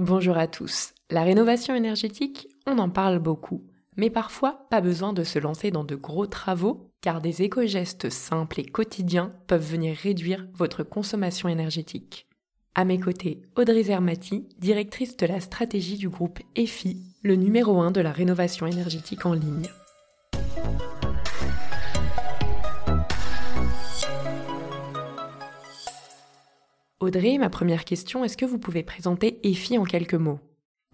Bonjour à tous. La rénovation énergétique, on en parle beaucoup, mais parfois pas besoin de se lancer dans de gros travaux, car des éco-gestes simples et quotidiens peuvent venir réduire votre consommation énergétique. À mes côtés, Audrey Zermati, directrice de la stratégie du groupe EFI, le numéro 1 de la rénovation énergétique en ligne. Audrey, ma première question, est-ce que vous pouvez présenter EFI en quelques mots?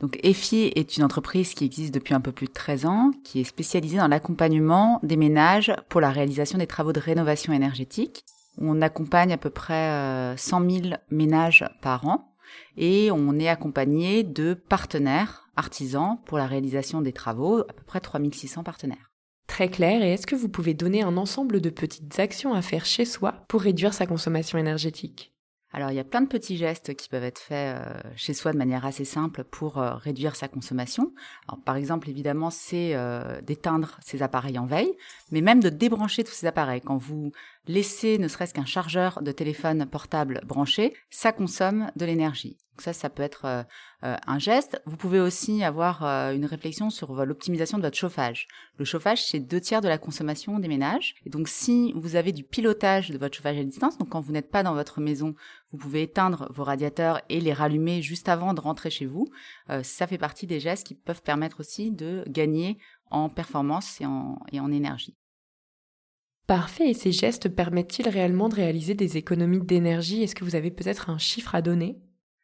Donc EFI est une entreprise qui existe depuis un peu plus de 13 ans, qui est spécialisée dans l'accompagnement des ménages pour la réalisation des travaux de rénovation énergétique. On accompagne à peu près 100 euh, 000 ménages par an et on est accompagné de partenaires artisans pour la réalisation des travaux, à peu près 3600 partenaires. Très clair, et est-ce que vous pouvez donner un ensemble de petites actions à faire chez soi pour réduire sa consommation énergétique? Alors, il y a plein de petits gestes qui peuvent être faits euh, chez soi de manière assez simple pour euh, réduire sa consommation. Par exemple, évidemment, c'est euh, d'éteindre ses appareils en veille, mais même de débrancher tous ces appareils. Quand vous laissez ne serait-ce qu'un chargeur de téléphone portable branché, ça consomme de l'énergie. Donc ça, ça peut être euh, euh, un geste. Vous pouvez aussi avoir euh, une réflexion sur l'optimisation de votre chauffage. Le chauffage, c'est deux tiers de la consommation des ménages. Et donc, si vous avez du pilotage de votre chauffage à distance, donc quand vous n'êtes pas dans votre maison, vous pouvez éteindre vos radiateurs et les rallumer juste avant de rentrer chez vous. ça fait partie des gestes qui peuvent permettre aussi de gagner en performance et en, et en énergie. Parfait, et ces gestes permettent-ils réellement de réaliser des économies d'énergie? Est-ce que vous avez peut-être un chiffre à donner?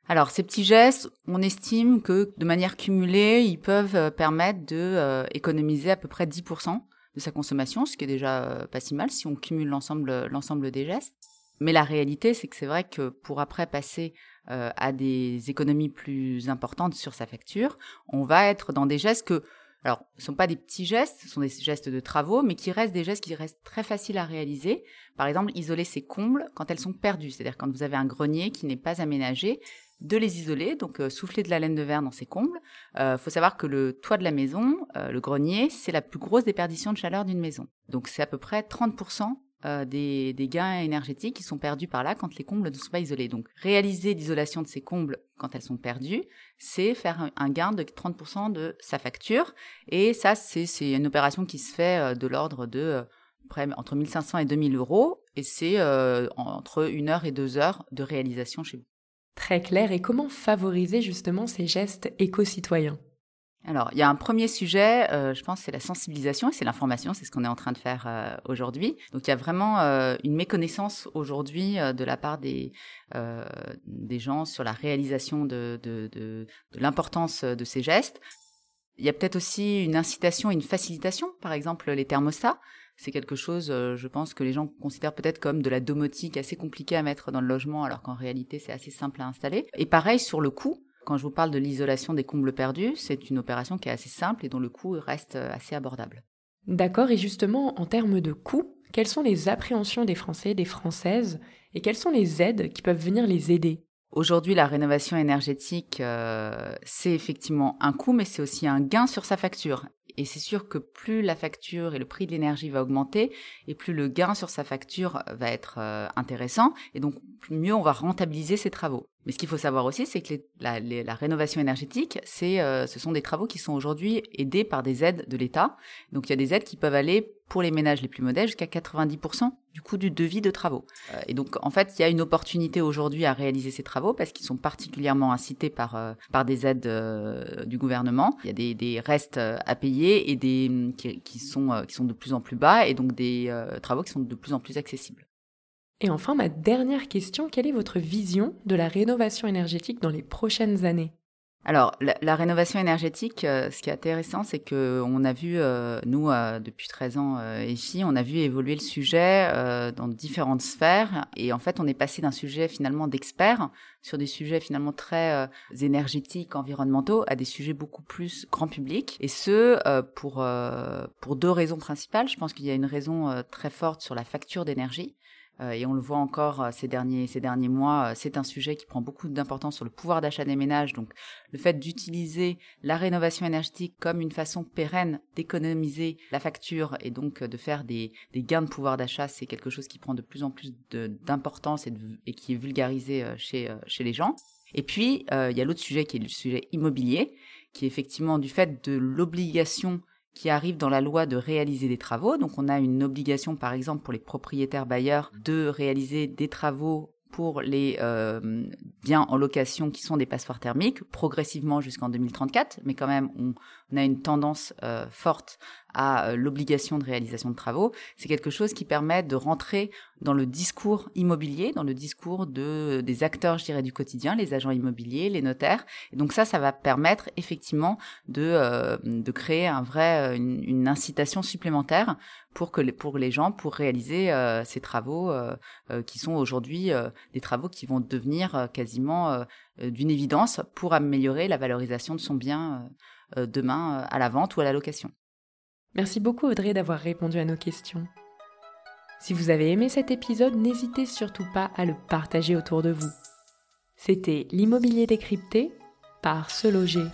Alors, ces petits gestes, on estime que de manière cumulée, ils peuvent euh, permettre de euh, à peu près 10% de sa consommation, ce qui est déjà euh, pas si mal si on cumule l'ensemble l'ensemble des gestes. Mais la réalité, c'est que c'est vrai que pour après passer à des économies plus importantes sur sa facture, on va être dans des gestes que alors, ce ne sont pas des petits gestes, ce sont des gestes de travaux, mais qui restent des gestes qui restent très faciles à réaliser. Par exemple, isoler ses combles quand elles sont perdues, c'est-à-dire quand vous avez un grenier qui n'est pas aménagé, de les isoler, donc euh, souffler de la laine de verre dans ces combles. Il euh, faut savoir que le toit de la maison, euh, le grenier, c'est la plus grosse déperdition de chaleur d'une maison. Donc c'est à peu près 30% des, gains énergétiques qui sont perdus par là quand les combles ne sont pas isolés. Donc réaliser l'isolation de ces combles quand elles sont perdues, c'est faire un, gain de 30% de sa facture. Et ça, c'est une opération qui se fait de l'ordre de entre 1500 et 2000 euros. Et c'est entre une heure et deux heures de réalisation chez vous. Très clair. Et comment favoriser justement ces gestes éco-citoyens? Alors, il y a un premier sujet, euh, je pense, c'est la sensibilisation et c'est l'information, c'est ce qu'on est en train de faire euh, aujourd'hui. Donc, il y a vraiment euh, une méconnaissance aujourd'hui de la part des des gens sur la réalisation de, de, l'importance de ces gestes. Il y a peut-être aussi une incitation et une facilitation, par exemple les thermostats c'est quelque chose, euh, je pense, que les gens considèrent peut-être comme de la domotique assez compliquée à mettre dans le logement, alors qu'en réalité, c'est assez simple à installer. Et pareil sur le coût. Quand je vous parle de l'isolation des combles perdus, c'est une opération qui est assez simple et dont le coût reste euh, assez abordable. D'accord, et justement, en termes de coût, quelles sont les appréhensions des Français, des Françaises, et quelles sont les aides qui peuvent venir les aider? Aujourd'hui, la rénovation énergétique, euh, c'est effectivement un coût, mais c'est aussi un gain sur sa facture. Et c'est sûr que plus la facture et le prix de l'énergie va augmenter, et plus le gain sur sa facture va être euh, intéressant, et donc mieux on va rentabiliser ses travaux. Mais ce qu'il faut savoir aussi, c'est que la, rénovation énergétique, c'est, euh, ce sont des travaux qui sont aujourd'hui aidés par des aides de l'État. Donc il y a des aides qui peuvent aller pour les ménages les plus modestes jusqu'à 90% du coût du devis de travaux. Euh, et donc en fait, il y a une opportunité aujourd'hui à réaliser ces travaux parce qu'ils sont particulièrement incités par euh, par des aides du gouvernement. Il y a des, des restes à payer et des qui, qui, sont qui sont de plus en plus bas et donc des travaux qui sont de plus en plus accessibles. Et enfin, ma dernière question, quelle est votre vision de la rénovation énergétique dans les prochaines années? Alors, la, rénovation énergétique, euh, ce qui est intéressant, c'est que on a vu, euh, nous, euh, depuis 13 ans ici, on a vu évoluer le sujet dans différentes sphères. Et en fait, on est passé d'un sujet finalement d'experts sur des sujets finalement très énergétiques, environnementaux, à des sujets beaucoup plus grand public. Et ce, pour deux raisons principales. Je pense qu'il y a une raison très forte sur la facture d'énergie. Euh, et on le voit encore euh, ces derniers, ces derniers mois, euh, c'est un sujet qui prend beaucoup d'importance sur le pouvoir d'achat des ménages. Donc le fait d'utiliser la rénovation énergétique comme une façon pérenne d'économiser la facture et donc de faire des, des gains de pouvoir d'achat, c'est quelque chose qui prend de plus en plus d'importance et, qui est vulgarisé chez, chez les gens. Et puis, il y a l'autre sujet qui est le sujet immobilier, qui est effectivement du fait de l'obligation qui arrive dans la loi de réaliser des travaux. Donc on a une obligation, par exemple, pour les propriétaires bailleurs de réaliser des travaux pour les euh, biens en location qui sont des passeports thermiques, progressivement jusqu'en 2034, mais quand même on, on a une tendance euh, forte à euh, l'obligation de réalisation de travaux, c'est quelque chose qui permet de rentrer dans le discours immobilier, dans le discours de, des acteurs, je dirais, du quotidien, les agents immobiliers, les notaires. Et donc ça, ça va permettre effectivement de, euh, de créer un vrai, une, incitation supplémentaire pour que pour les gens pour réaliser ces travaux qui sont aujourd'hui des travaux qui vont devenir quasiment d'une évidence pour améliorer la valorisation de son bien demain à la vente ou à la location. Merci beaucoup Audrey d'avoir répondu à nos questions. Si vous avez aimé cet épisode, n'hésitez surtout pas à le partager autour de vous. C'était l'immobilier décrypté par Se Loger.